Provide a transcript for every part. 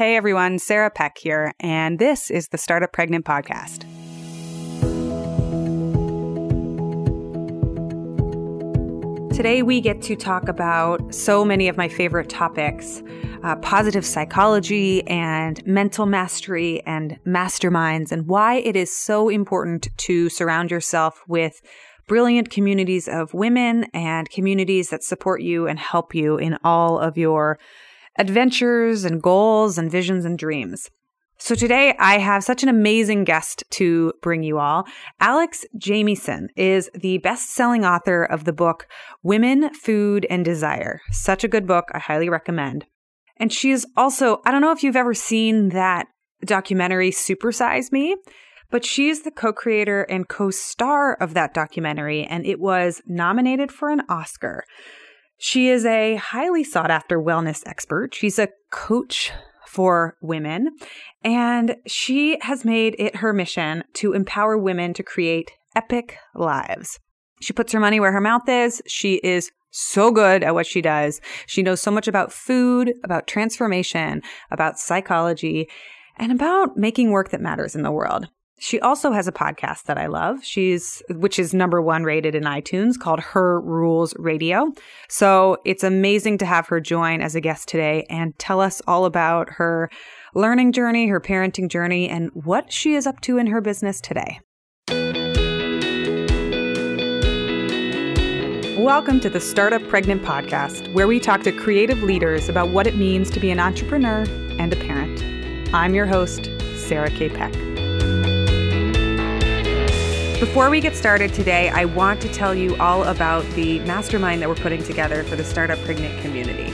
Hey everyone, Sarah Peck here, and this is the Startup Pregnant Podcast. Today, we get to talk about so many of my favorite topics uh, positive psychology and mental mastery and masterminds, and why it is so important to surround yourself with brilliant communities of women and communities that support you and help you in all of your adventures and goals and visions and dreams. So today I have such an amazing guest to bring you all. Alex Jamieson is the best-selling author of the book Women, Food and Desire. Such a good book. I highly recommend. And she is also, I don't know if you've ever seen that documentary Supersize Me, but she is the co-creator and co-star of that documentary and it was nominated for an Oscar. She is a highly sought after wellness expert. She's a coach for women. And she has made it her mission to empower women to create epic lives. She puts her money where her mouth is. She is so good at what she does. She knows so much about food, about transformation, about psychology, and about making work that matters in the world. She also has a podcast that I love. She's which is number 1 rated in iTunes called Her Rules Radio. So, it's amazing to have her join as a guest today and tell us all about her learning journey, her parenting journey and what she is up to in her business today. Welcome to the Startup Pregnant Podcast, where we talk to creative leaders about what it means to be an entrepreneur and a parent. I'm your host, Sarah K. Peck. Before we get started today, I want to tell you all about the mastermind that we're putting together for the Startup Pregnant community.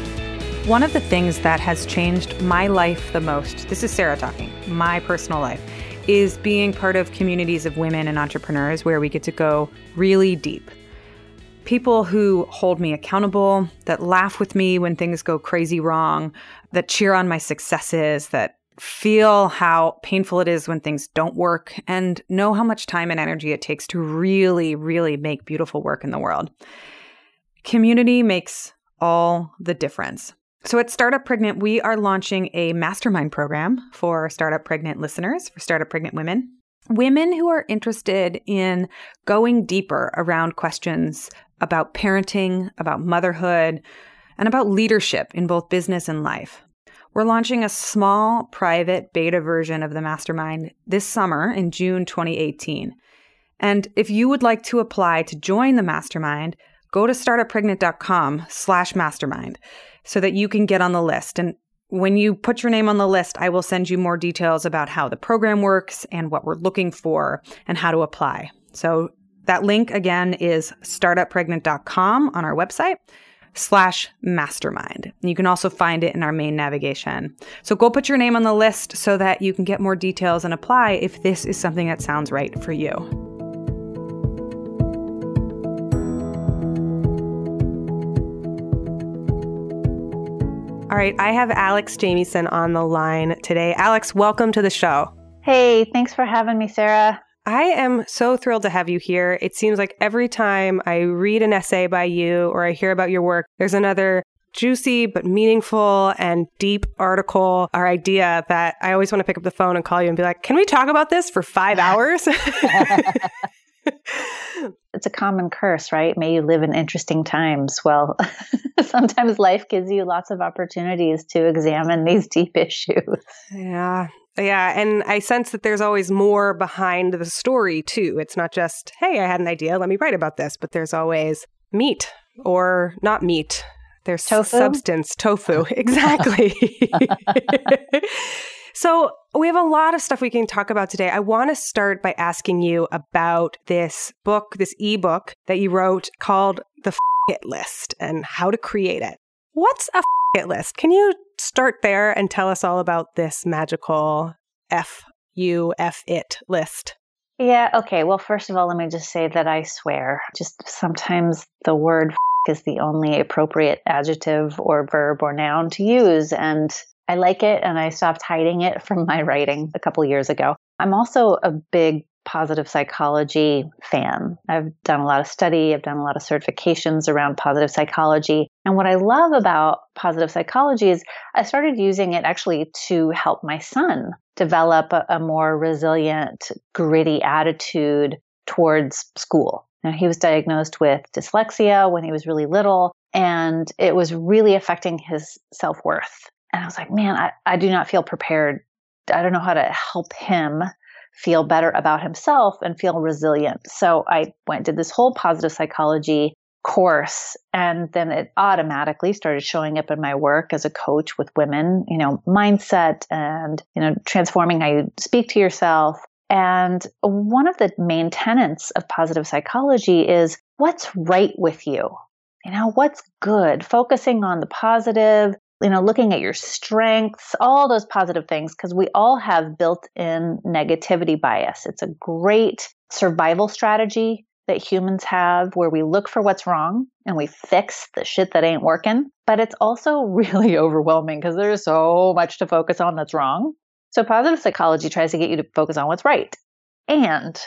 One of the things that has changed my life the most, this is Sarah talking, my personal life, is being part of communities of women and entrepreneurs where we get to go really deep. People who hold me accountable, that laugh with me when things go crazy wrong, that cheer on my successes, that feel how painful it is when things don't work, and know how much time and energy it takes to really, really make beautiful work in the world. Community makes all the difference. So at Startup Pregnant, we are launching a mastermind program for Startup Pregnant listeners, for Startup Pregnant women. Women who are interested in going deeper around questions about parenting, about motherhood, and about leadership in both business and life. We're launching a small private beta version of the mastermind this summer in June 2018. And if you would like to apply to join the mastermind, go to startuppregnant.com slash mastermind so that you can get on the list. And when you put your name on the list, I will send you more details about how the program works and what we're looking for and how to apply. So that link again is startuppregnant.com on our website slash mastermind. You can also find it in our main navigation. So go put your name on the list so that you can get more details and apply if this is something that sounds right for you. All right, I have Alex Jamieson on the line today. Alex, welcome to the show. Hey, thanks for having me, Sarah. I am so thrilled to have you here. It seems like every time I read an essay by you or I hear about your work, there's another juicy but meaningful and deep article or idea that I always want to pick up the phone and call you and be like, can we talk about this for five hours? it's a common curse, right? May you live in interesting times. Well, sometimes life gives you lots of opportunities to examine these deep issues. Yeah. Yeah, and I sense that there's always more behind the story too. It's not just, hey, I had an idea, let me write about this, but there's always meat or not meat. There's tofu? substance, tofu. exactly. so, we have a lot of stuff we can talk about today. I want to start by asking you about this book, this ebook that you wrote called The F It List and how to create it. What's a F It List? Can you start there and tell us all about this magical F U F it list? Yeah, okay. Well, first of all, let me just say that I swear. Just sometimes the word is the only appropriate adjective or verb or noun to use. And I like it and I stopped hiding it from my writing a couple years ago. I'm also a big positive psychology fan. I've done a lot of study, I've done a lot of certifications around positive psychology. And what I love about positive psychology is I started using it actually to help my son develop a, a more resilient, gritty attitude towards school. Now, he was diagnosed with dyslexia when he was really little, and it was really affecting his self worth. And I was like, man, I, I do not feel prepared. I don't know how to help him feel better about himself and feel resilient. So I went, did this whole positive psychology course and then it automatically started showing up in my work as a coach with women you know mindset and you know transforming how you speak to yourself. And one of the main tenets of positive psychology is what's right with you? You know what's good? Focusing on the positive you know looking at your strengths all those positive things because we all have built in negativity bias. It's a great survival strategy that humans have where we look for what's wrong and we fix the shit that ain't working. But it's also really overwhelming because there's so much to focus on that's wrong. So positive psychology tries to get you to focus on what's right. And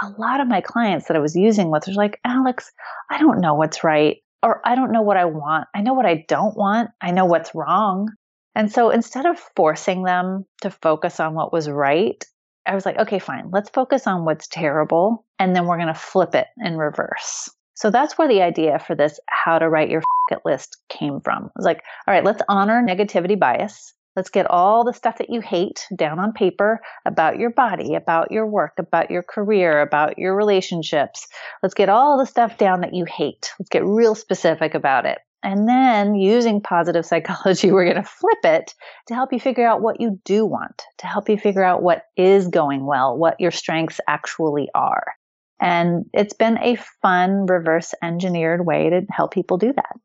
a lot of my clients that I was using with was like, Alex, I don't know what's right, or I don't know what I want. I know what I don't want. I know what's wrong. And so instead of forcing them to focus on what was right, I was like, okay, fine, let's focus on what's terrible and then we're going to flip it in reverse. So that's where the idea for this how to write your it list came from. It was like, all right, let's honor negativity bias. Let's get all the stuff that you hate down on paper about your body, about your work, about your career, about your relationships. Let's get all the stuff down that you hate. Let's get real specific about it. And then using positive psychology, we're going to flip it to help you figure out what you do want, to help you figure out what is going well, what your strengths actually are. And it's been a fun reverse engineered way to help people do that.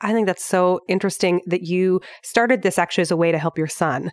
I think that's so interesting that you started this actually as a way to help your son.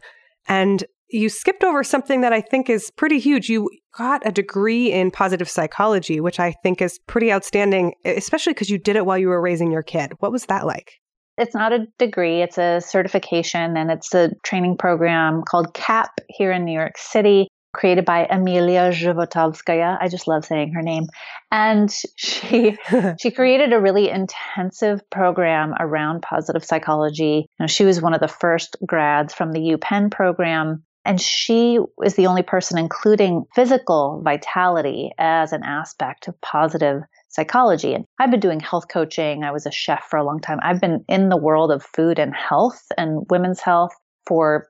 And you skipped over something that I think is pretty huge. You got a degree in positive psychology, which I think is pretty outstanding, especially because you did it while you were raising your kid. What was that like? It's not a degree, it's a certification, and it's a training program called CAPP here in New York City created by Emiliya Zhivotovskaya. I just love saying her name. And she she created a really intensive program around positive psychology. You know, she was one of the first grads from the UPenn program. And she is the only person including physical vitality as an aspect of positive psychology. And I've been doing health coaching. I was a chef for a long time. I've been in the world of food and health and women's health for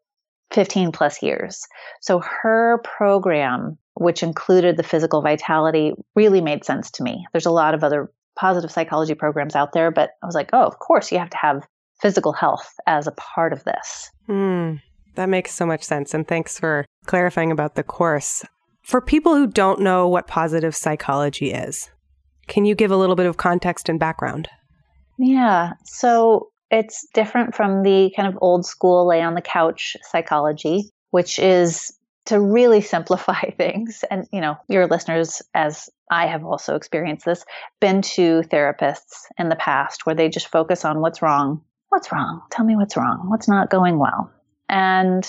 15 plus years. So her program, which included the physical vitality, really made sense to me. There's a lot of other positive psychology programs out there, but I was like, oh, of course, you have to have physical health as a part of this. Mm, that makes so much sense. And thanks for clarifying about the course. For people who don't know what positive psychology is, can you give a little bit of context and background? Yeah. So it's different from the kind of old school lay on the couch psychology, which is to really simplify things. And, you know, your listeners, as I have also experienced this, been to therapists in the past where they just focus on what's wrong. What's wrong? Tell me what's wrong. What's not going well? And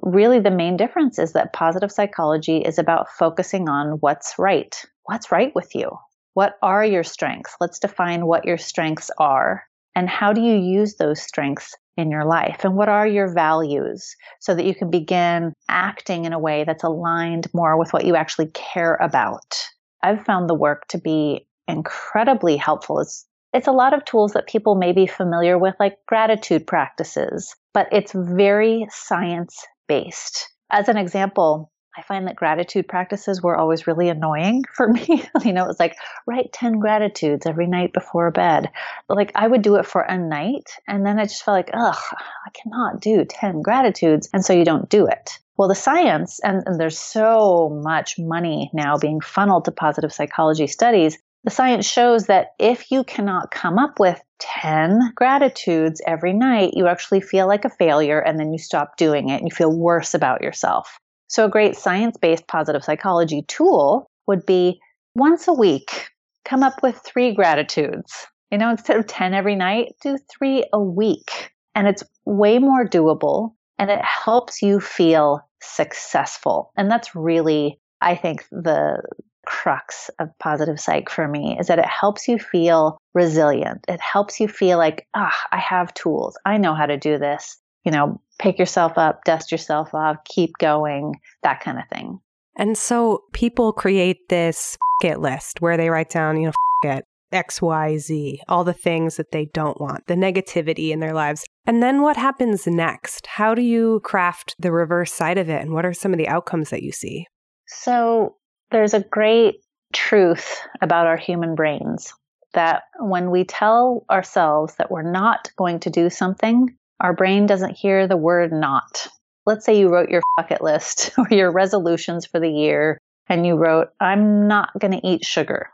really, the main difference is that positive psychology is about focusing on what's right. What's right with you? What are your strengths? Let's define what your strengths are and how do you use those strengths in your life? And what are your values so that you can begin acting in a way that's aligned more with what you actually care about? I've found the work to be incredibly helpful. It's, it's a lot of tools that people may be familiar with, like gratitude practices, but it's very science based. As an example, I find that gratitude practices were always really annoying for me. you know, it was like, write 10 gratitudes every night before bed. But like, I would do it for a night, and then I just felt like, ugh, I cannot do 10 gratitudes. And so you don't do it. Well, the science, and, and there's so much money now being funneled to positive psychology studies, the science shows that if you cannot come up with 10 gratitudes every night, you actually feel like a failure and then you stop doing it and you feel worse about yourself. So, a great science based positive psychology tool would be once a week, come up with three gratitudes. You know, instead of 10 every night, do three a week. And it's way more doable and it helps you feel successful. And that's really, I think, the crux of positive psych for me is that it helps you feel resilient. It helps you feel like, ah, I have tools. I know how to do this. You know, pick yourself up, dust yourself off, keep going, that kind of thing. And so people create this it list where they write down, you know, it, X, Y, Z, all the things that they don't want, the negativity in their lives. And then what happens next? How do you craft the reverse side of it? And what are some of the outcomes that you see? So there's a great truth about our human brains that when we tell ourselves that we're not going to do something, our brain doesn't hear the word not. Let's say you wrote your bucket list or your resolutions for the year and you wrote, I'm not going to eat sugar.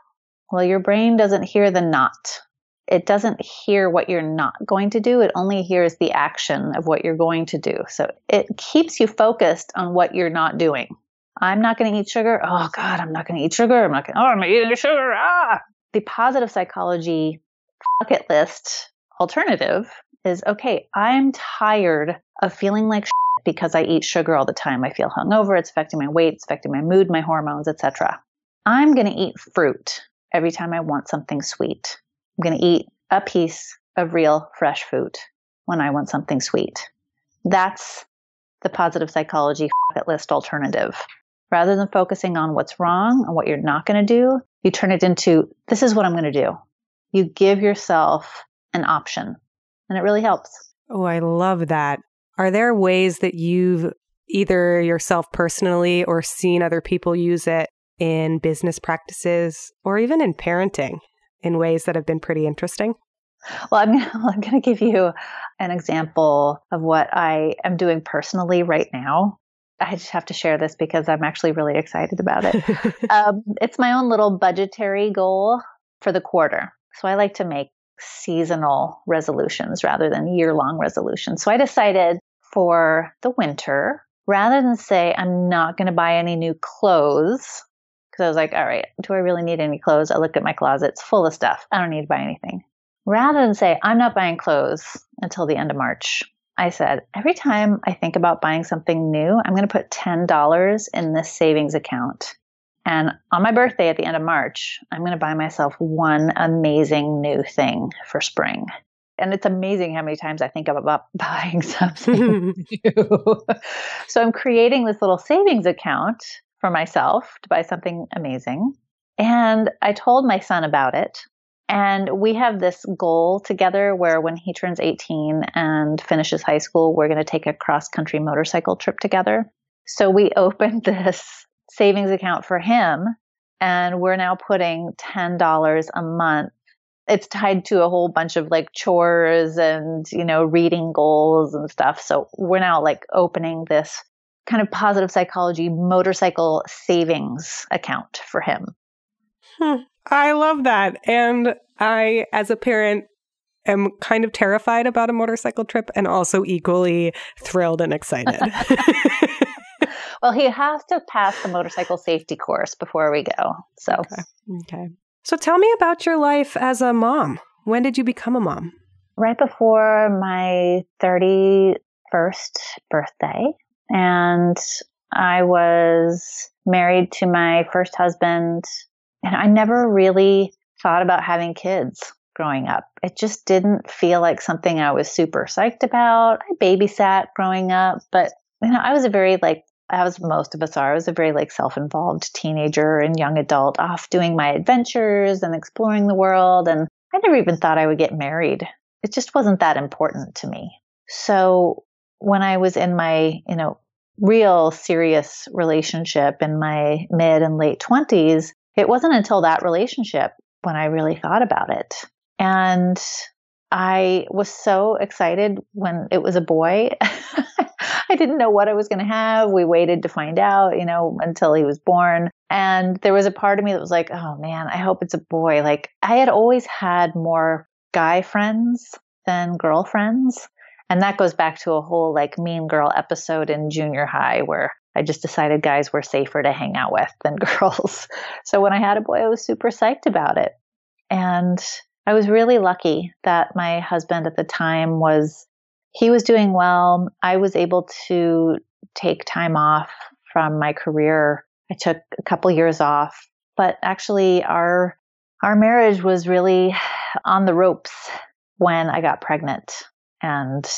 Well, your brain doesn't hear the not. It doesn't hear what you're not going to do. It only hears the action of what you're going to do. So it keeps you focused on what you're not doing. I'm not going to eat sugar. Oh God, I'm not going to eat sugar. I'm not going. Oh, I'm eating sugar. Ah. The positive psychology bucket list alternative is okay. I'm tired of feeling like because I eat sugar all the time. I feel hungover. It's affecting my weight. It's affecting my mood, my hormones, etc. I'm going to eat fruit every time I want something sweet. I'm going to eat a piece of real fresh fruit when I want something sweet. That's the positive psychology bucket list alternative. Rather than focusing on what's wrong and what you're not going to do, you turn it into this is what I'm going to do. You give yourself an option, and it really helps. Oh, I love that. Are there ways that you've either yourself personally or seen other people use it in business practices or even in parenting in ways that have been pretty interesting? Well, I'm, I'm going to give you an example of what I am doing personally right now. I just have to share this because I'm actually really excited about it. um, it's my own little budgetary goal for the quarter. So I like to make seasonal resolutions rather than year long resolutions. So I decided for the winter, rather than say, I'm not going to buy any new clothes, because I was like, all right, do I really need any clothes? I look at my closet, it's full of stuff. I don't need to buy anything. Rather than say, I'm not buying clothes until the end of March, I said, every time I think about buying something new, I'm going to put $10 in this savings account. And on my birthday at the end of March, I'm going to buy myself one amazing new thing for spring. And it's amazing how many times I think about buying something new. so I'm creating this little savings account for myself to buy something amazing. And I told my son about it. And we have this goal together where when he turns 18 and finishes high school, we're going to take a cross country motorcycle trip together. So we opened this savings account for him and we're now putting $10 a month. It's tied to a whole bunch of like chores and, you know, reading goals and stuff. So we're now like opening this kind of positive psychology motorcycle savings account for him. Hmm. I love that. And I, as a parent, am kind of terrified about a motorcycle trip and also equally thrilled and excited. well, he has to pass the motorcycle safety course before we go. So, okay. okay. So, tell me about your life as a mom. When did you become a mom? Right before my 31st birthday. And I was married to my first husband and I never really thought about having kids growing up. It just didn't feel like something I was super psyched about. I babysat growing up, but you know, I was a very like as most of us are, I was a very like self-involved teenager and young adult off doing my adventures and exploring the world and I never even thought I would get married. It just wasn't that important to me. So when I was in my, you know, real serious relationship in my mid and late 20s, it wasn't until that relationship when I really thought about it. And I was so excited when it was a boy. I didn't know what I was going to have. We waited to find out, you know, until he was born. And there was a part of me that was like, oh man, I hope it's a boy. Like I had always had more guy friends than girlfriends. And that goes back to a whole like mean girl episode in junior high where I just decided guys were safer to hang out with than girls. So when I had a boy, I was super psyched about it. And I was really lucky that my husband at the time was, he was doing well. I was able to take time off from my career. I took a couple years off But actually, our our marriage was really on the ropes when I got pregnant, and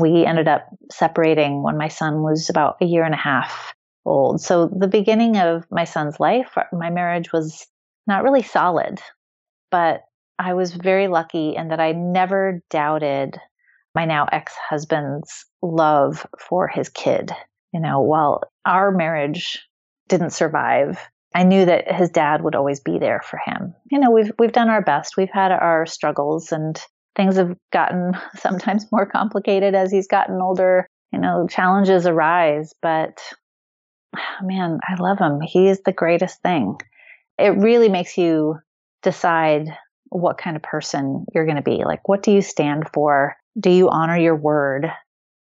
we ended up separating when my son was about a year and a half old. So the beginning of my son's life, my marriage was not really solid, but I was very lucky in that I never doubted my now ex husband's love for his kid. You know, while our marriage didn't survive, I knew that his dad would always be there for him. You know, we've we've done our best. We've had our struggles and things have gotten sometimes more complicated as he's gotten older. You know, challenges arise, but man, I love him. He is the greatest thing. It really makes you decide what kind of person you're going to be. Like, what do you stand for? Do you honor your word?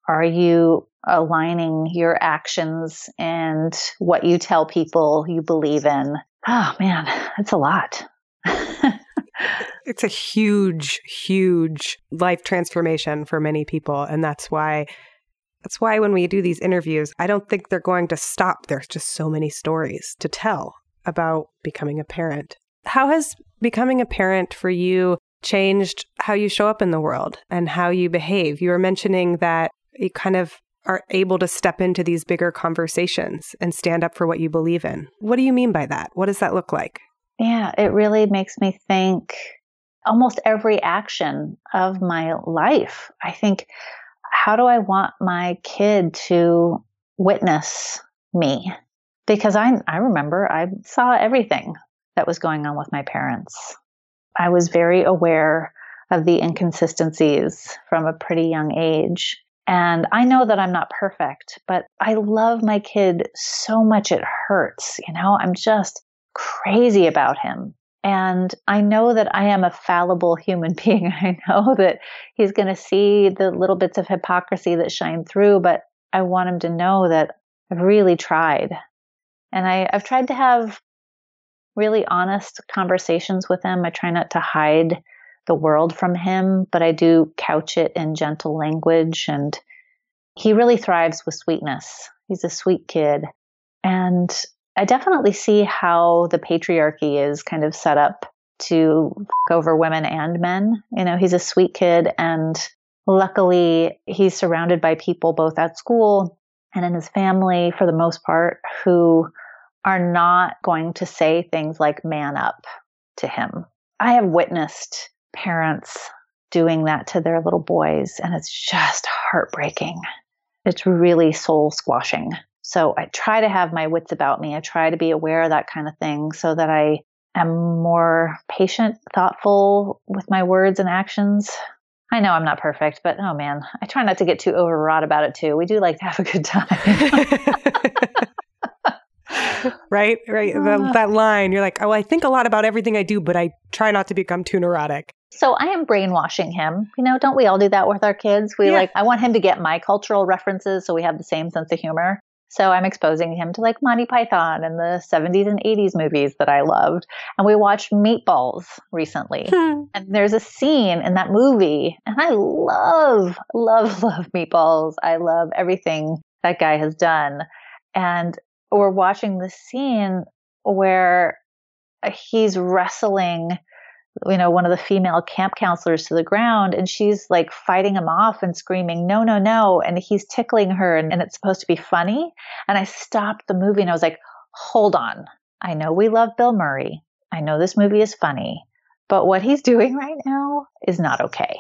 Are you aligning your actions and what you tell people you believe in? Oh man, that's a lot. it's a huge, huge life transformation for many people. And that's why that's why when we do these interviews, I don't think they're going to stop. There's just so many stories to tell about becoming a parent. How has becoming a parent for you changed how you show up in the world and how you behave? You were mentioning that you kind of are able to step into these bigger conversations and stand up for what you believe in. What do you mean by that? What does that look like? Yeah, it really makes me think almost every action of my life. I think, how do I want my kid to witness me? Because I, I remember I saw everything that was going on with my parents. I was very aware of the inconsistencies from a pretty young age. And I know that I'm not perfect, but I love my kid so much it hurts. You know, I'm just crazy about him. And I know that I am a fallible human being. I know that he's going to see the little bits of hypocrisy that shine through, but I want him to know that I've really tried. And I, I've tried to have really honest conversations with him. I try not to hide the world from him, but I do couch it in gentle language. And he really thrives with sweetness. He's a sweet kid. And I definitely see how the patriarchy is kind of set up to over women and men. You know, he's a sweet kid, and luckily, he's surrounded by people both at school and in his family, for the most part, who are not going to say things like man up to him. I have witnessed parents doing that to their little boys, and it's just heartbreaking. It's really soul squashing. So I try to have my wits about me. I try to be aware of that kind of thing so that I am more patient, thoughtful with my words and actions. I know I'm not perfect, but oh man, I try not to get too overwrought about it too. We do like to have a good time. right, right. Uh, that line, you're like, oh, I think a lot about everything I do, but I try not to become too neurotic. So I am brainwashing him. You know, don't we all do that with our kids? We yeah. like, I want him to get my cultural references so we have the same sense of humor. So I'm exposing him to like Monty Python and the 70s and 80s movies that I loved. And we watched Meatballs recently. Hmm. And there's a scene in that movie, and I love, love, love Meatballs. I love everything that guy has done. And we're watching the scene where uh, he's wrestling you know, one of the female camp counselors to the ground and she's like fighting him off and screaming, no, no, no. And he's tickling her and, and it's supposed to be funny. And I stopped the movie and I was like, hold on. I know we love Bill Murray. I know this movie is funny, but what he's doing right now is not okay.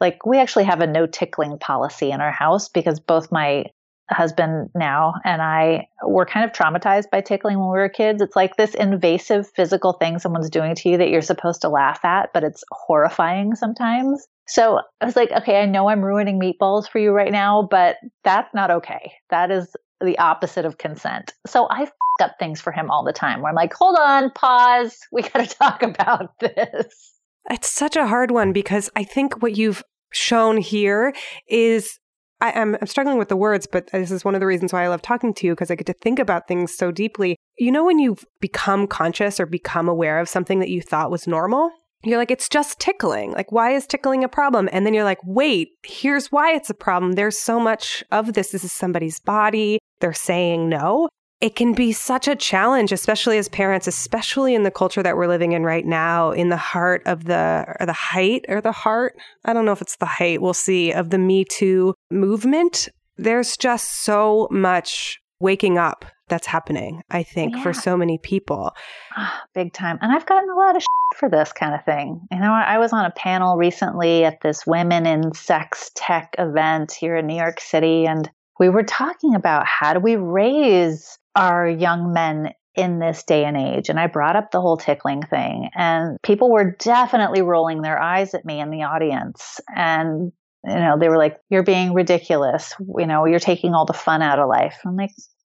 Like, we actually have a no tickling policy in our house because both my husband now and I were kind of traumatized by tickling when we were kids. It's like this invasive physical thing someone's doing to you that you're supposed to laugh at, but it's horrifying sometimes. So I was like, okay, I know I'm ruining meatballs for you right now, but that's not okay. That is the opposite of consent. So I up things for him all the time where I'm like, hold on, pause. We got to talk about this. It's such a hard one because I think what you've shown here is I, am I'm struggling with the words, but this is one of the reasons why I love talking to you because I get to think about things so deeply. You know, when you've become conscious or become aware of something that you thought was normal, you're like, it's just tickling. Like, why is tickling a problem? And then you're like, wait, here's why it's a problem. There's so much of this. This is somebody's body. They're saying no. It can be such a challenge, especially as parents, especially in the culture that we're living in right now, in the heart of the or the height or the heart. I don't know if it's the height, we'll see, of the Me Too movement. There's just so much waking up that's happening, I think, yeah. for so many people. Oh, big time. And I've gotten a lot of for this kind of thing. You know, I was on a panel recently at this Women in Sex Tech event here in New York City, and we were talking about how do we raise our young men in this day and age. And I brought up the whole tickling thing, and people were definitely rolling their eyes at me in the audience. And, you know, they were like, You're being ridiculous. You know, you're taking all the fun out of life. I'm like,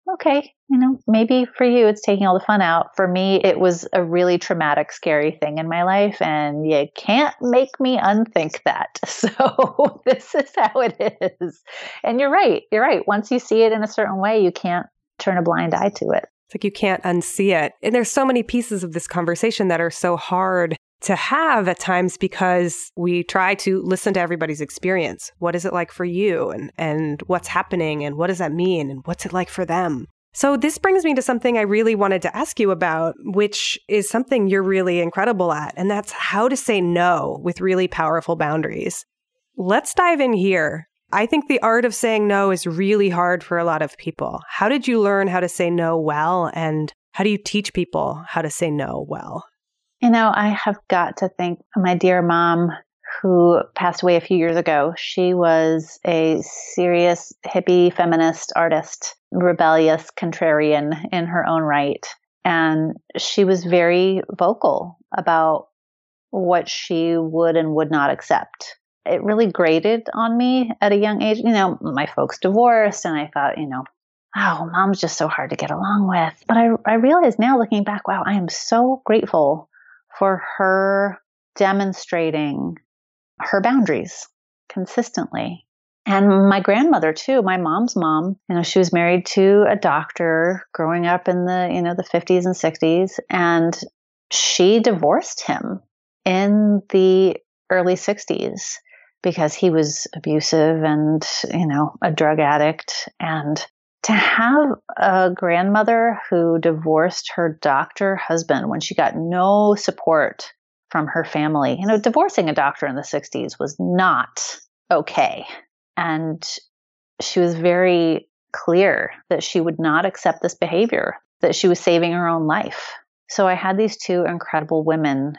Okay, you know, maybe for you it's taking all the fun out. For me, it was a really traumatic, scary thing in my life, and you can't make me unthink that. So this is how it is. And you're right. You're right. Once you see it in a certain way, you can't turn a blind eye to it. It's like you can't unsee it. And there's so many pieces of this conversation that are so hard to have at times because we try to listen to everybody's experience. What is it like for you and and what's happening and what does that mean and what's it like for them? So this brings me to something I really wanted to ask you about, which is something you're really incredible at, and that's how to say no with really powerful boundaries. Let's dive in here. I think the art of saying no is really hard for a lot of people. How did you learn how to say no well? And how do you teach people how to say no well? You know, I have got to thank my dear mom who passed away a few years ago. She was a serious hippie feminist artist, rebellious contrarian in her own right. And she was very vocal about what she would and would not accept it really grated on me at a young age. You know, my folks divorced, and I thought, you know, oh, mom's just so hard to get along with. But I, I realize now, looking back, wow, I am so grateful for her demonstrating her boundaries consistently. And my grandmother too, my mom's mom, you know, she was married to a doctor growing up in the, you know, the 50s and 60s and she divorced him in the early 60s because he was abusive and, you know, a drug addict. And to have a grandmother who divorced her doctor husband when she got no support from her family, you know, divorcing a doctor in the 60s was not okay. And she was very clear that she would not accept this behavior, that she was saving her own life. So I had these two incredible women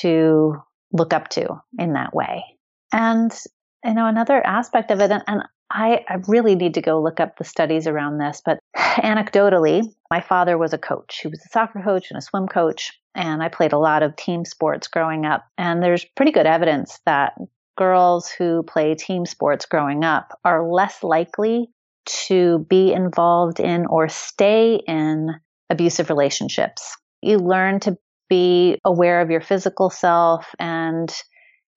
to look up to in that way. And, you know, another aspect of it, and, and I, I really need to go look up the studies around this, but anecdotally, my father was a coach. He was a soccer coach and a swim coach, and I played a lot of team sports growing up. And there's pretty good evidence that girls who play team sports growing up are less likely to be involved in or stay in abusive relationships. You learn to be aware of your physical self and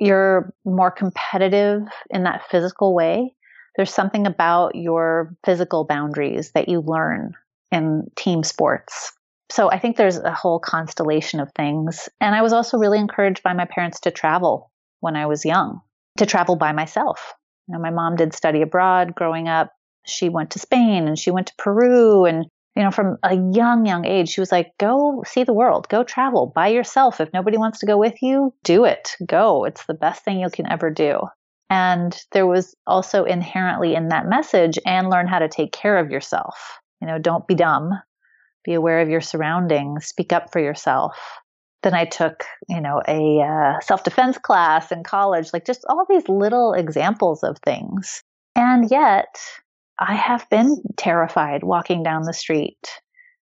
you're more competitive in that physical way. There's something about your physical boundaries that you learn in team sports. So I think there's a whole constellation of things. And I was also really encouraged by my parents to travel when I was young, to travel by myself. You know, my mom did study abroad growing up. She went to Spain and she went to Peru and you know, from a young, young age, she was like, go see the world, go travel by yourself. If nobody wants to go with you, do it, go. It's the best thing you can ever do. And there was also inherently in that message, and learn how to take care of yourself. You know, don't be dumb, be aware of your surroundings, speak up for yourself. Then I took, you know, a uh, self defense class in college, like just all these little examples of things. And yet, I have been terrified walking down the street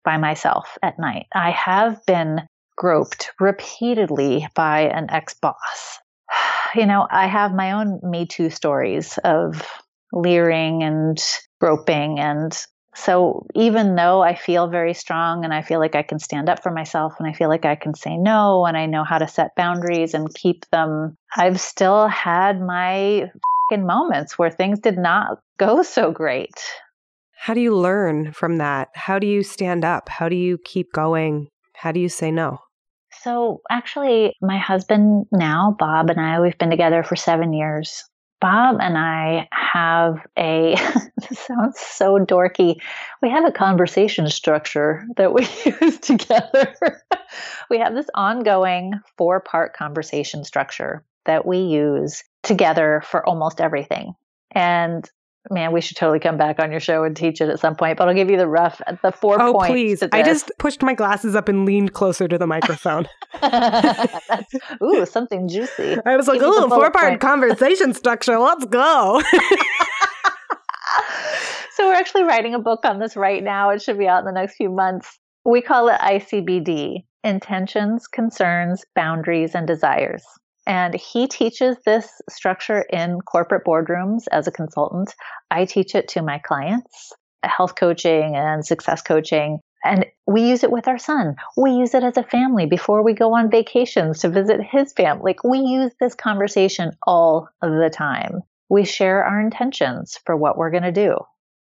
by myself at night. I have been groped repeatedly by an ex boss. You know, I have my own Me Too stories of leering and groping. And so, even though I feel very strong and I feel like I can stand up for myself and I feel like I can say no and I know how to set boundaries and keep them, I've still had my moments where things did not go so great. How do you learn from that? How do you stand up? How do you keep going? How do you say no? So, actually, my husband now, Bob, and I, we've been together for seven years. Bob and I have a, this sounds so dorky. We have a conversation structure that we use together. we have this ongoing four part conversation structure that we use together for almost everything. And man, we should totally come back on your show and teach it at some point. But I'll give you the rough, the four oh, points. Oh, please! I just pushed my glasses up and leaned closer to the microphone. ooh, something juicy. I was like, ooh, four part conversation structure. Let's go. so we're actually writing a book on this right now. It should be out in the next few months. We call it ICBD: intentions, concerns, boundaries, and desires. And he teaches this structure in corporate boardrooms as a consultant. I teach it to my clients, health coaching and success coaching. And we use it with our son. We use it as a family before we go on vacations to visit his family. Like we use this conversation all the time. We share our intentions for what we're going to do.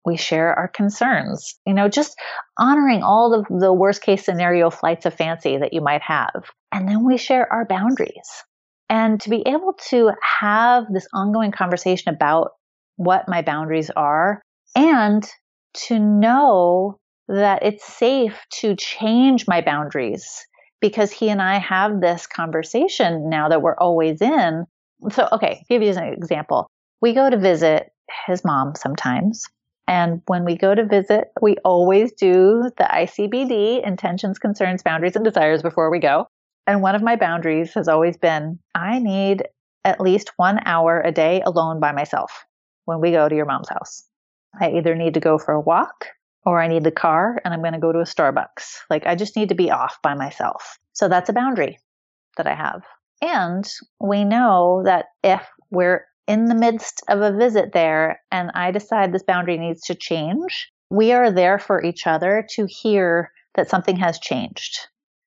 We share our concerns, you know, just honoring all of the worst case scenario flights of fancy that you might have. And then we share our boundaries. And to be able to have this ongoing conversation about what my boundaries are and to know that it's safe to change my boundaries because he and I have this conversation now that we're always in. So, okay, give you an example. We go to visit his mom sometimes. And when we go to visit, we always do the ICBD intentions, concerns, boundaries, and desires before we go. And one of my boundaries has always been I need at least one hour a day alone by myself when we go to your mom's house. I either need to go for a walk or I need the car and I'm going to go to a Starbucks. Like I just need to be off by myself. So that's a boundary that I have. And we know that if we're in the midst of a visit there and I decide this boundary needs to change, we are there for each other to hear that something has changed.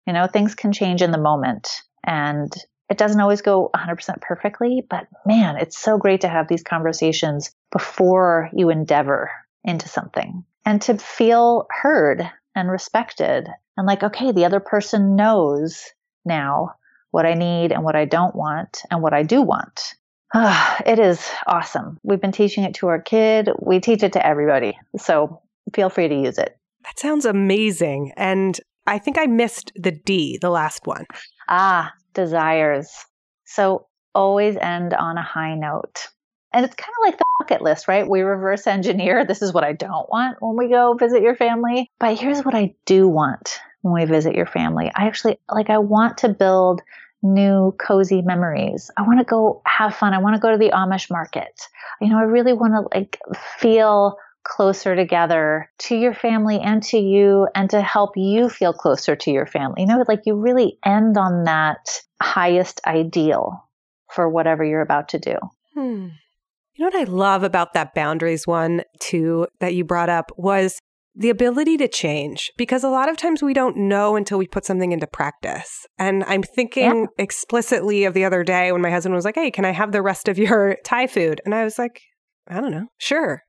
You know, things can change in the moment and it doesn't always go 100% perfectly, but man, it's so great to have these conversations before you endeavor into something and to feel heard and respected and like, okay, the other person knows now what I need and what I don't want and what I do want. it is awesome. We've been teaching it to our kid. We teach it to everybody. So feel free to use it. That sounds amazing. And I think I missed the D, the last one. Ah, desires. So always end on a high note. And it's kind of like the bucket list, right? We reverse engineer. This is what I don't want when we go visit your family. But here's what I do want when we visit your family. I actually, like, I want to build new cozy memories. I want to go have fun. I want to go to the Amish market. You know, I really want to like feel closer together to your family and to you and to help you feel closer to your family. You know, like you really end on that highest ideal for whatever you're about to do. Hmm. You know what I love about that boundaries one, too, that you brought up was the ability to change because a lot of times we don't know until we put something into practice. And I'm thinking yeah. explicitly of the other day when my husband was like, Hey, can I have the rest of your Thai food? And I was like, I don't know. Sure.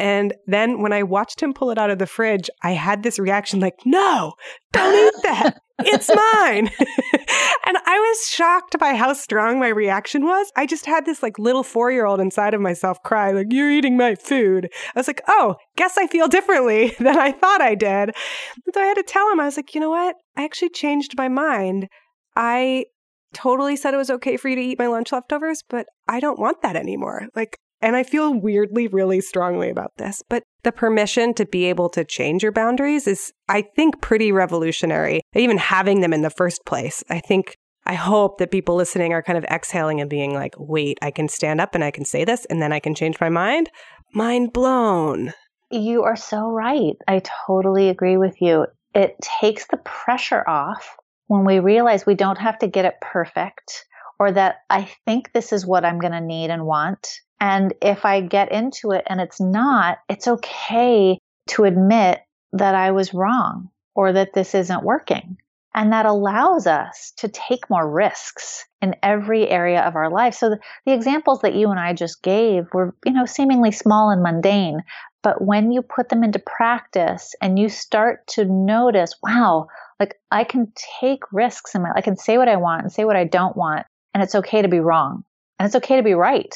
And then when I watched him pull it out of the fridge, I had this reaction like, no, don't eat that. It's mine. and I was shocked by how strong my reaction was. I just had this like little four year old inside of myself cry, like, you're eating my food. I was like, oh, guess I feel differently than I thought I did. And so I had to tell him, I was like, you know what? I actually changed my mind. I totally said it was okay for you to eat my lunch leftovers, but I don't want that anymore. Like, and I feel weirdly really strongly about this, but the permission to be able to change your boundaries is, I think, pretty revolutionary. Even having them in the first place. I think, I hope that people listening are kind of exhaling and being like, wait, I can stand up and I can say this and then I can change my mind. Mind blown. You are so right. I totally agree with you. It takes the pressure off when we realize we don't have to get it perfect or that I think this is what I'm going to need and want and if I get into it and it's not, it's okay to admit that I was wrong or that this isn't working. And that allows us to take more risks in every area of our life. So the, the, examples that you and I just gave were, you know, seemingly small and mundane. But when you put them into practice and you start to notice, wow, like I can take risks in my, I can say what I want and say what I don't want. And it's okay to be wrong. And it's okay to be right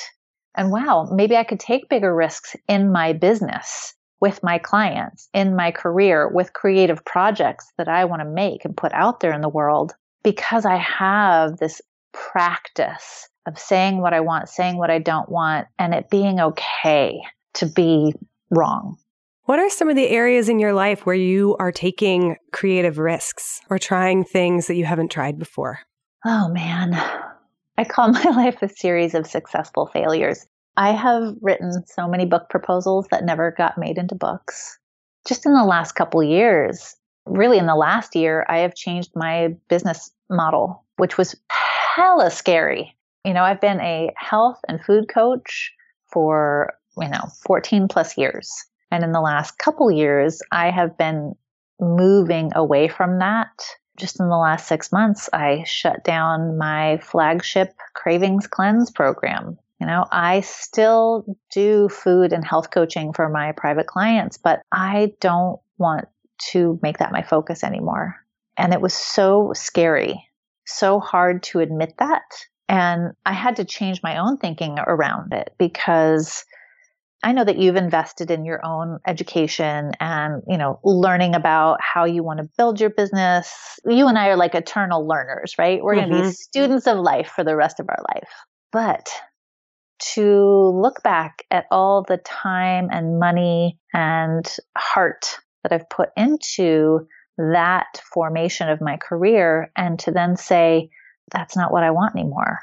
And wow, maybe I could take bigger risks in my business with my clients, in my career, with creative projects that I want to make and put out there in the world because I have this practice of saying what I want, saying what I don't want, and it being okay to be wrong. What are some of the areas in your life where you are taking creative risks or trying things that you haven't tried before? Oh man, I call my life a series of successful failures. I have written so many book proposals that never got made into books. Just in the last couple years, really in the last year, I have changed my business model, which was hella scary. You know, I've been a health and food coach for, you know, 14 plus years. And in the last couple years, I have been moving away from that just in the last six months, I shut down my flagship Cravings Cleanse program. You know, I still do food and health coaching for my private clients, but I don't want to make that my focus anymore. And it was so scary, so hard to admit that. And I had to change my own thinking around it because I know that you've invested in your own education and, you know, learning about how you want to build your business. You and I are like eternal learners, right? We're mm-hmm. going to be students of life for the rest of our life. But to look back at all the time and money and heart that I've put into that formation of my career and to then say, that's not what I want anymore.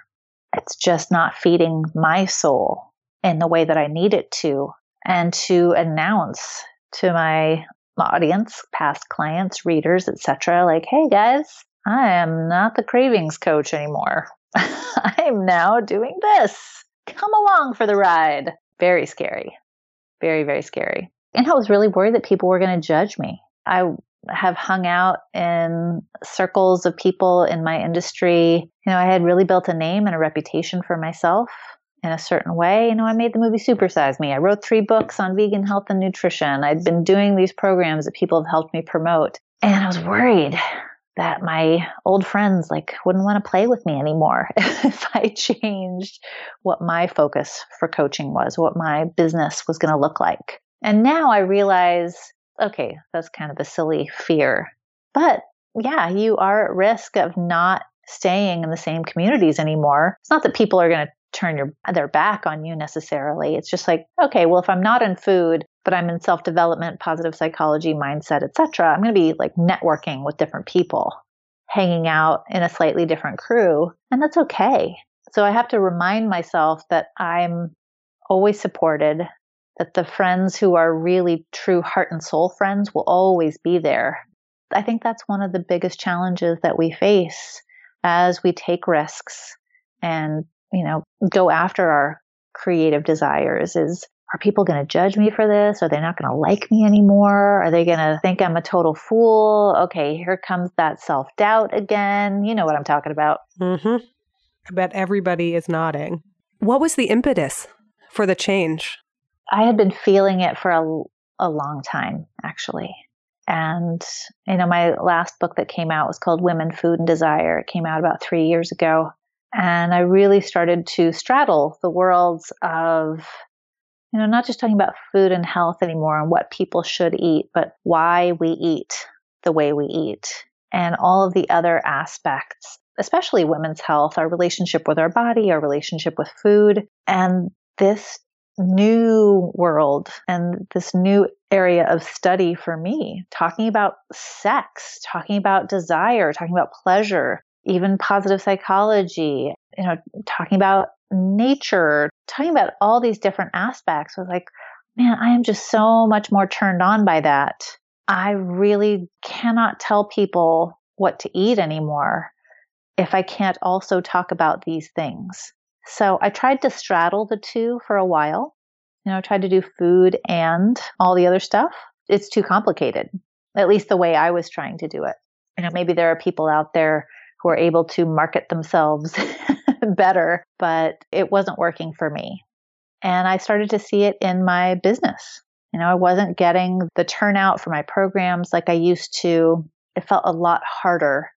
It's just not feeding my soul in the way that I need it to, and to announce to my audience, past clients, readers, etc., like, hey guys, I am not the cravings coach anymore. I am now doing this. Come along for the ride. Very scary. Very, very scary. And I was really worried that people were going to judge me. I have hung out in circles of people in my industry. You know, I had really built a name and a reputation for myself in a certain way. You know, I made the movie Supersize Me. I wrote three books on vegan health and nutrition. I'd been doing these programs that people have helped me promote. And I was worried that my old friends like wouldn't want to play with me anymore if I changed what my focus for coaching was, what my business was going to look like. And now I realize, okay, that's kind of a silly fear. But yeah, you are at risk of not staying in the same communities anymore. It's not that people are going to turn your their back on you necessarily. It's just like, okay, well if I'm not in food, but I'm in self-development, positive psychology, mindset, etc., I'm going to be like networking with different people, hanging out in a slightly different crew, and that's okay. So I have to remind myself that I'm always supported, that the friends who are really true heart and soul friends will always be there. I think that's one of the biggest challenges that we face as we take risks and you know, go after our creative desires is are people going to judge me for this? Are they not going to like me anymore? Are they going to think I'm a total fool? Okay, here comes that self doubt again. You know what I'm talking about. Mm-hmm. I bet everybody is nodding. What was the impetus for the change? I had been feeling it for a, a long time, actually. And, you know, my last book that came out was called Women, Food, and Desire. It came out about three years ago. And I really started to straddle the worlds of, you know, not just talking about food and health anymore and what people should eat, but why we eat the way we eat and all of the other aspects, especially women's health, our relationship with our body, our relationship with food, and this new world and this new area of study for me, talking about sex, talking about desire, talking about pleasure, even positive psychology, you know, talking about nature, talking about all these different aspects was like, man, I am just so much more turned on by that. I really cannot tell people what to eat anymore if I can't also talk about these things. So I tried to straddle the two for a while. You know, I tried to do food and all the other stuff. It's too complicated, at least the way I was trying to do it. You know, maybe there are people out there who are able to market themselves better, but it wasn't working for me. And I started to see it in my business. You know, I wasn't getting the turnout for my programs like I used to. It felt a lot harder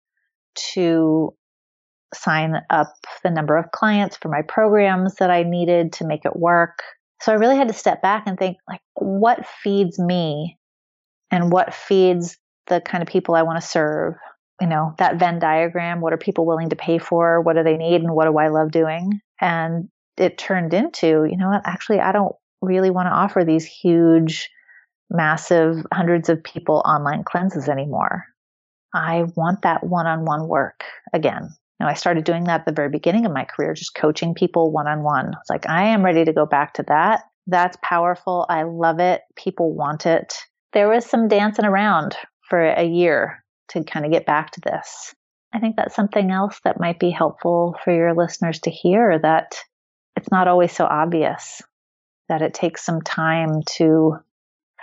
to sign up the number of clients for my programs that I needed to make it work. So I really had to step back and think like what feeds me and what feeds the kind of people I want to serve. You know, that Venn diagram, what are people willing to pay for? What do they need and what do I love doing? And it turned into, you know what, actually I don't really want to offer these huge massive hundreds of people online cleanses anymore. I want that one-on-one work again. Now, I started doing that at the very beginning of my career, just coaching people one on one. It's like, I am ready to go back to that. That's powerful. I love it. People want it. There was some dancing around for a year to kind of get back to this. I think that's something else that might be helpful for your listeners to hear that it's not always so obvious, that it takes some time to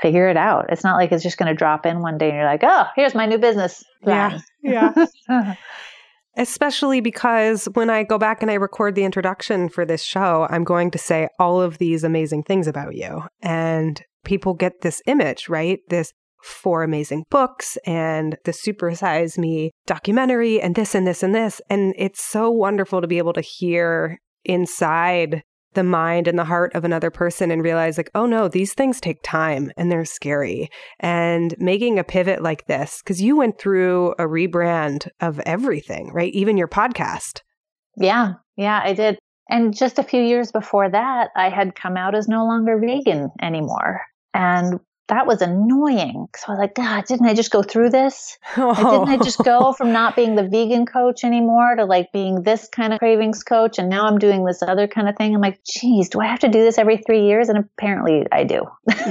figure it out. It's not like it's just going to drop in one day and you're like, oh, here's my new business. Plan. Yeah. Yeah. Especially because when I go back and I record the introduction for this show, I'm going to say all of these amazing things about you. And people get this image, right? This four amazing books and the Super Size Me documentary and this and this and this. And it's so wonderful to be able to hear inside the mind and the heart of another person and realize like oh no these things take time and they're scary. And making a pivot like this cuz you went through a rebrand of everything right? Even your podcast. Yeah. Yeah i did. And just a few years before that i had come out as no longer vegan anymore. And that was annoying. So I was like, God, didn't I just go through this? Oh. didn't I just go oh. from not being the vegan coach anymore to like being this kind of cravings coach? And now I'm doing this other kind of thing. I'm like, geez, do I have to do this every three years? And apparently I do.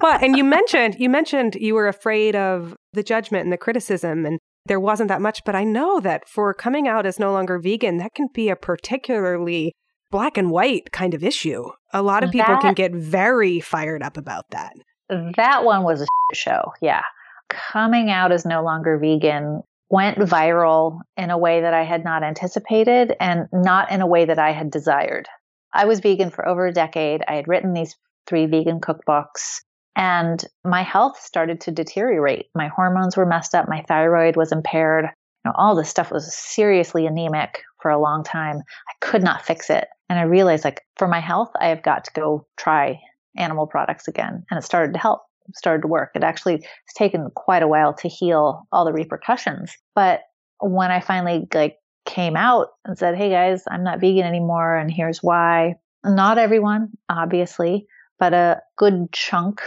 well, and you mentioned, you mentioned you were afraid of the judgment and the criticism and there wasn't that much, but I know that for coming out as no longer vegan, that can be a particularly black and white kind of issue. A lot of people that, can get very fired up about that. That one was a show. Yeah. Coming out as no longer vegan went viral in a way that I had not anticipated and not in a way that I had desired. I was vegan for over a decade. I had written these three vegan cookbooks and my health started to deteriorate. My hormones were messed up. My thyroid was impaired. You know, all this stuff was seriously anemic for a long time. I could not fix it. And I realized like for my health, I have got to go try animal products again. And it started to help, started to work. It actually has taken quite a while to heal all the repercussions. But when I finally like came out and said, Hey guys, I'm not vegan anymore. And here's why. Not everyone, obviously, but a good chunk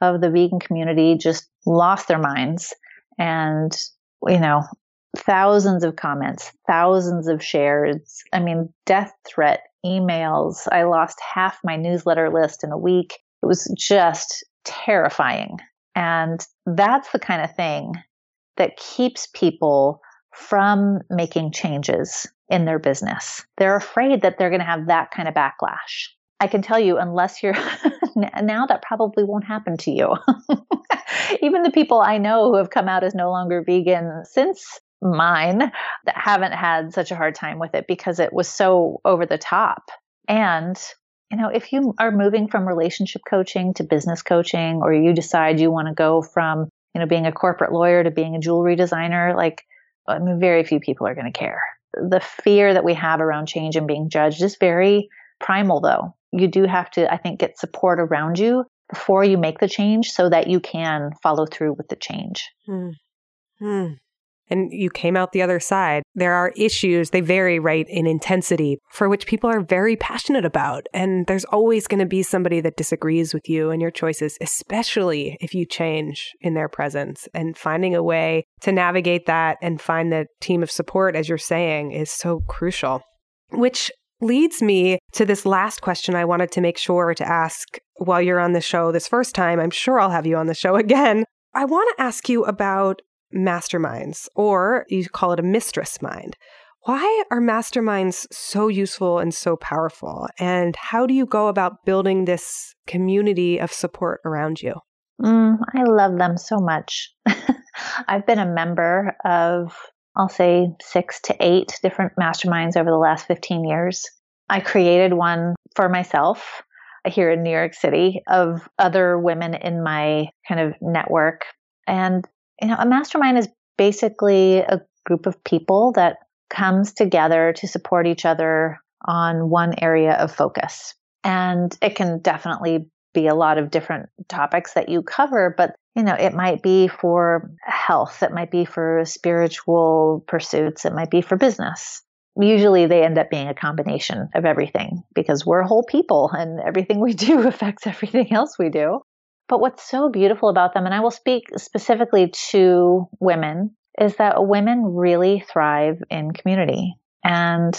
of the vegan community just lost their minds and, you know, thousands of comments, thousands of shares. I mean, death threat emails. I lost half my newsletter list in a week. It was just terrifying. And that's the kind of thing that keeps people from making changes in their business. They're afraid that they're going to have that kind of backlash. I can tell you, unless you're now, that probably won't happen to you. Even the people I know who have come out as no longer vegan since mine that haven't had such a hard time with it because it was so over the top. And, you know, if you are moving from relationship coaching to business coaching, or you decide you want to go from, you know, being a corporate lawyer to being a jewelry designer, like, I mean, very few people are going to care. The fear that we have around change and being judged is very primal, though. You do have to, I think, get support around you before you make the change so that you can follow through with the change. Hmm. Hmm and you came out the other side. There are issues, they vary, right, in intensity for which people are very passionate about. And there's always going to be somebody that disagrees with you and your choices, especially if you change in their presence. And finding a way to navigate that and find the team of support, as you're saying, is so crucial. Which leads me to this last question I wanted to make sure to ask while you're on the show this first time. I'm sure I'll have you on the show again. I want to ask you about masterminds, or you call it a mistress mind. Why are masterminds so useful and so powerful? And how do you go about building this community of support around you? Mm, I love them so much. I've been a member of, I'll say, six to eight different masterminds over the last 15 years. I created one for myself here in New York City of other women in my kind of network. And you know, a mastermind is basically a group of people that comes together to support each other on one area of focus. And it can definitely be a lot of different topics that you cover, but you know, it might be for health, it might be for spiritual pursuits, it might be for business. Usually they end up being a combination of everything because we're whole people and everything we do affects everything else we do. But what's so beautiful about them, and I will speak specifically to women, is that women really thrive in community. And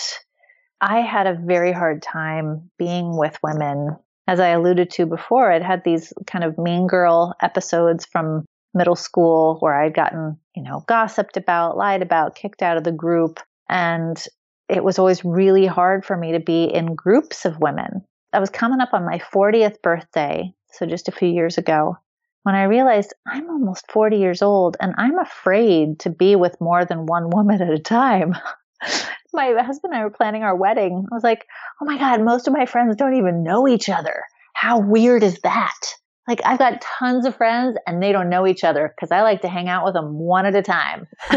I had a very hard time being with women. As I alluded to before, I'd had these kind of mean girl episodes from middle school where I'd gotten, you know, gossiped about, lied about, kicked out of the group. And it was always really hard for me to be in groups of women. I was coming up on my 40th birthday, so just a few years ago, when I realized I'm almost 40 years old and I'm afraid to be with more than one woman at a time. my husband and I were planning our wedding. I was like, oh my God, most of my friends don't even know each other. How weird is that? Like, I've got tons of friends and they don't know each other because I like to hang out with them one at a time.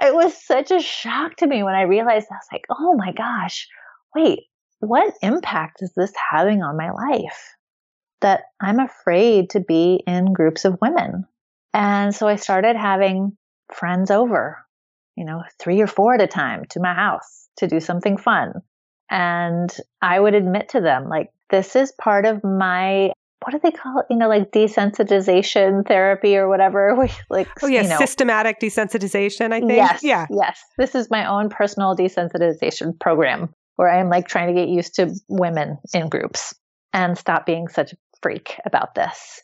it was such a shock to me when I realized I was like, oh my gosh, wait, what impact is this having on my life? That I'm afraid to be in groups of women. And so I started having friends over, you know, three or four at a time to my house to do something fun. And I would admit to them, like, this is part of my what do they call it? You know, like desensitization therapy or whatever. like, oh yeah, you know, systematic desensitization. I think. Yes. Yeah. Yes. This is my own personal desensitization program where I am like trying to get used to women in groups and stop being such a freak about this.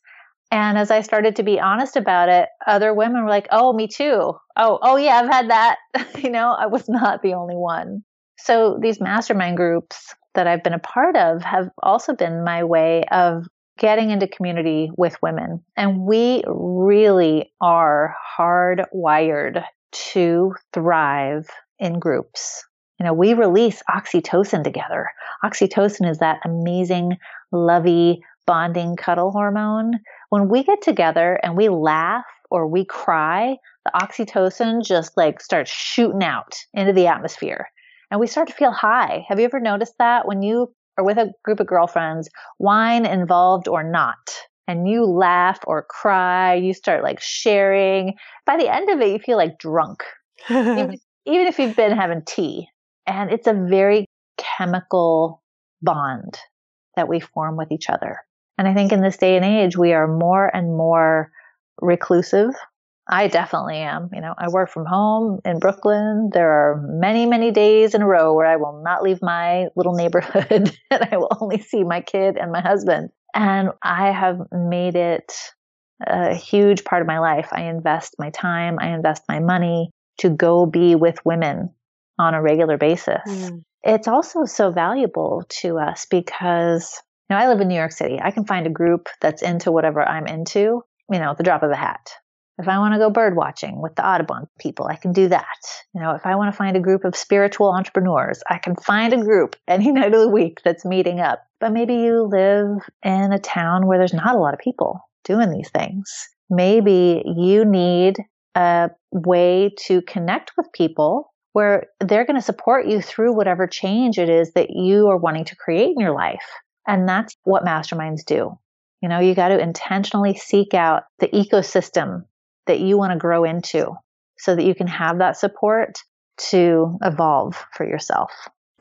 And as I started to be honest about it, other women were like, "Oh, me too. Oh, oh yeah, I've had that." you know, I was not the only one. So these mastermind groups that I've been a part of have also been my way of getting into community with women. And we really are hardwired to thrive in groups. You know, we release oxytocin together. Oxytocin is that amazing, lovey, bonding cuddle hormone. When we get together and we laugh or we cry, the oxytocin just like starts shooting out into the atmosphere and we start to feel high. Have you ever noticed that when you are with a group of girlfriends, wine involved or not, and you laugh or cry, you start like sharing. By the end of it, you feel like drunk, even, even if you've been having tea. And it's a very chemical bond that we form with each other. And I think in this day and age, we are more and more reclusive I definitely am. You know, I work from home in Brooklyn. There are many, many days in a row where I will not leave my little neighborhood and I will only see my kid and my husband. And I have made it a huge part of my life. I invest my time, I invest my money to go be with women on a regular basis. Mm. It's also so valuable to us because you know, I live in New York City. I can find a group that's into whatever I'm into, you know, at the drop of a hat. If I want to go bird watching with the Audubon people, I can do that. You know, if I want to find a group of spiritual entrepreneurs, I can find a group any night of the week that's meeting up. But maybe you live in a town where there's not a lot of people doing these things. Maybe you need a way to connect with people where they're going to support you through whatever change it is that you are wanting to create in your life. And that's what masterminds do. You know, you got to intentionally seek out the ecosystem that you want to grow into so that you can have that support to evolve for yourself.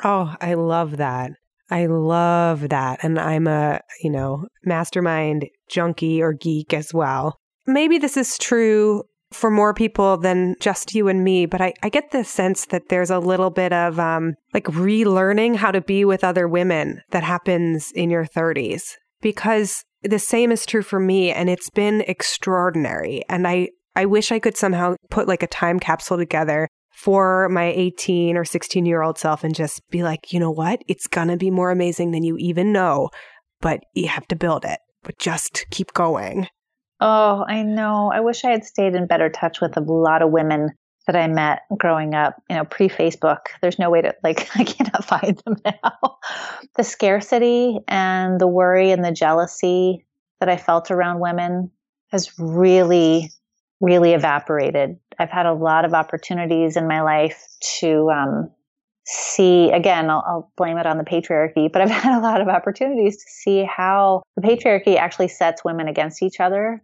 Oh, I love that. I love that. And I'm a, you know, mastermind junkie or geek as well. Maybe this is true for more people than just you and me, but I, I get the sense that there's a little bit of um, like relearning how to be with other women that happens in your 30s because the same is true for me and it's been extraordinary. And I, I wish I could somehow put like a time capsule together for my 18 or 16 year old self and just be like, you know what? It's going to be more amazing than you even know, but you have to build it. But just keep going. Oh, I know. I wish I had stayed in better touch with a lot of women that I met growing up, you know, pre Facebook. There's no way to, like, I cannot find them now. the scarcity and the worry and the jealousy that I felt around women has really, really evaporated I've had a lot of opportunities in my life to um, see, again, I'll, I'll blame it on the patriarchy, but I've had a lot of opportunities to see how the patriarchy actually sets women against each other.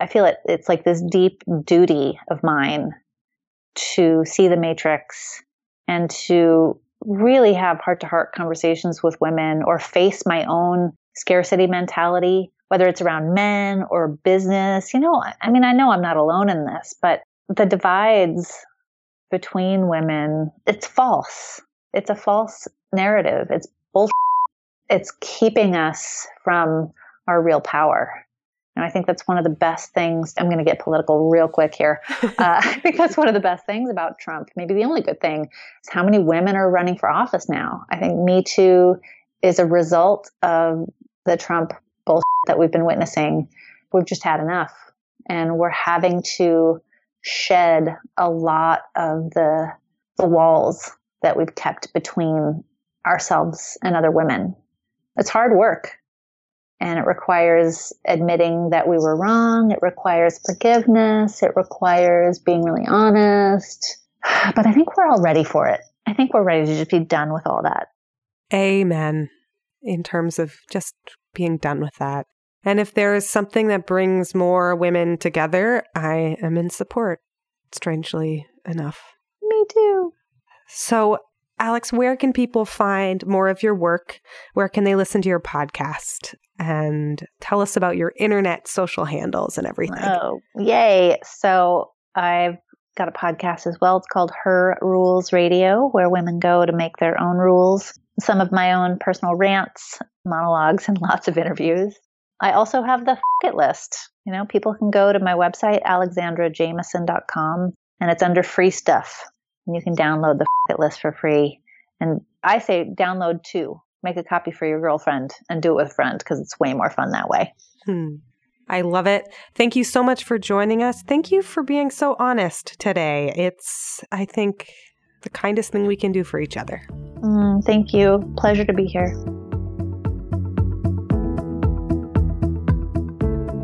I feel it, it's like this deep duty of mine to see the matrix and to really have heart to heart conversations with women or face my own scarcity mentality, whether it's around men or business. You know, I mean, I know I'm not alone in this, but the divides between women, it's false. It's a false narrative. It's bullshit. It's keeping us from our real power. And I think that's one of the best things. I'm going to get political real quick here. Uh, I think that's one of the best things about Trump. Maybe the only good thing is how many women are running for office now. I think Me Too is a result of the Trump bullshit that we've been witnessing. We've just had enough. And we're having to shed a lot of the, the walls that we've kept between ourselves and other women. It's hard work and it requires admitting that we were wrong. It requires forgiveness. It requires being really honest. But I think we're all ready for it. I think we're ready to just be done with all that. Amen. In terms of just being done with that. And if there is something that brings more women together, I am in support, strangely enough. Me too. So, Alex, where can people find more of your work? Where can they listen to your podcast? And tell us about your internet social handles and everything. Oh, yay. So, I've got a podcast as well. It's called Her Rules Radio, where women go to make their own rules. Some of my own personal rants, monologues, and lots of interviews. I also have the F it list. You know, people can go to my website, alexandrajamieson.com, and it's under free stuff. And you can download the F it list for free. And I say download two. Make a copy for your girlfriend and do it with a friend because it's way more fun that way. Hmm. I love it. Thank you so much for joining us. Thank you for being so honest today. It's, I think, the kindest thing we can do for each other. Mm, thank you. Pleasure to be here.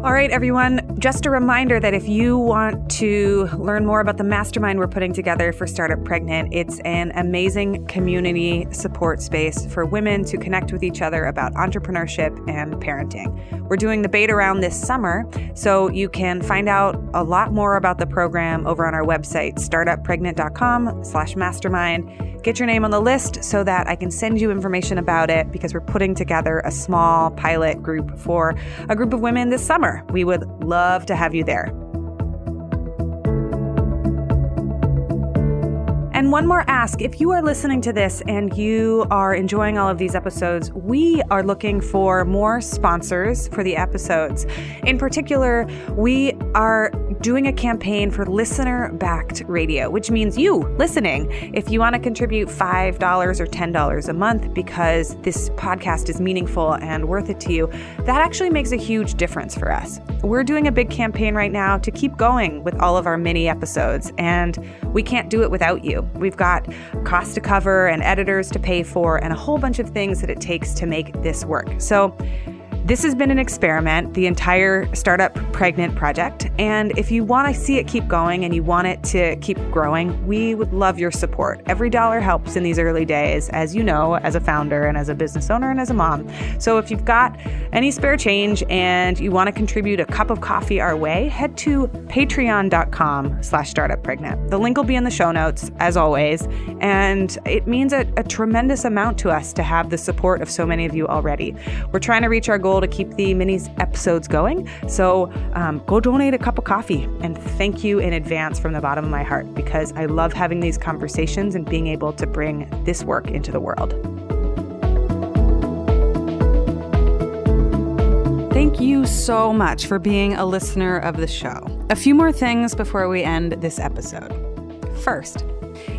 All right, everyone. Just a reminder that if you want to learn more about the mastermind we're putting together for Startup Pregnant, it's an amazing community support space for women to connect with each other about entrepreneurship and parenting. We're doing the beta round this summer, so you can find out a lot more about the program over on our website, startuppregnant.com slash mastermind. Get your name on the list so that I can send you information about it because we're putting together a small pilot group for a group of women this summer. We would love to have you there. And one more ask if you are listening to this and you are enjoying all of these episodes, we are looking for more sponsors for the episodes. In particular, we are doing a campaign for listener backed radio, which means you listening. If you want to contribute $5 or $10 a month because this podcast is meaningful and worth it to you, that actually makes a huge difference for us. We're doing a big campaign right now to keep going with all of our mini episodes, and we can't do it without you. We've got costs to cover and editors to pay for, and a whole bunch of things that it takes to make this work. So, this has been an experiment, the entire Startup Pregnant project. And if you want to see it keep going and you want it to keep growing, we would love your support. Every dollar helps in these early days, as you know, as a founder and as a business owner and as a mom. So if you've got any spare change and you want to contribute a cup of coffee our way, head to patreon.com slash startuppregnant. The link will be in the show notes, as always. And it means a, a tremendous amount to us to have the support of so many of you already. We're trying to reach our goal to keep the minis episodes going. So um, go donate a cup of coffee and thank you in advance from the bottom of my heart because I love having these conversations and being able to bring this work into the world. Thank you so much for being a listener of the show. A few more things before we end this episode. First,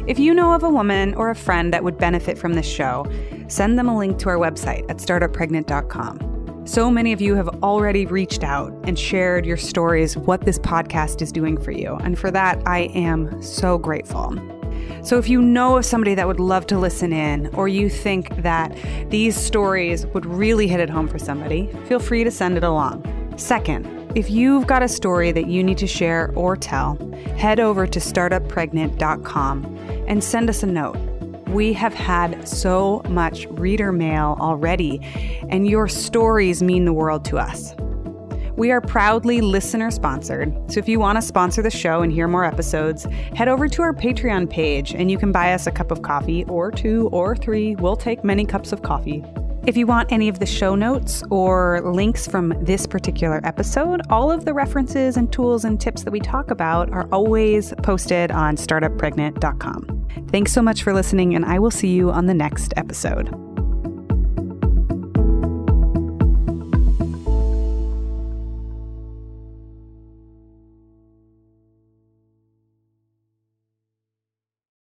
if you know of a woman or a friend that would benefit from this show, send them a link to our website at startuppregnant.com. So many of you have already reached out and shared your stories, what this podcast is doing for you. And for that, I am so grateful. So, if you know of somebody that would love to listen in, or you think that these stories would really hit it home for somebody, feel free to send it along. Second, If you've got a story that you need to share or tell, head over to startuppregnant.com and send us a note. We have had so much reader mail already, and your stories mean the world to us. We are proudly listener sponsored, so if you want to sponsor the show and hear more episodes, head over to our Patreon page and you can buy us a cup of coffee or two or three. We'll take many cups of coffee. If you want any of the show notes or links from this particular episode, all of the references and tools and tips that we talk about are always posted on startuppregnant.com. Thanks so much for listening, and I will see you on the next episode.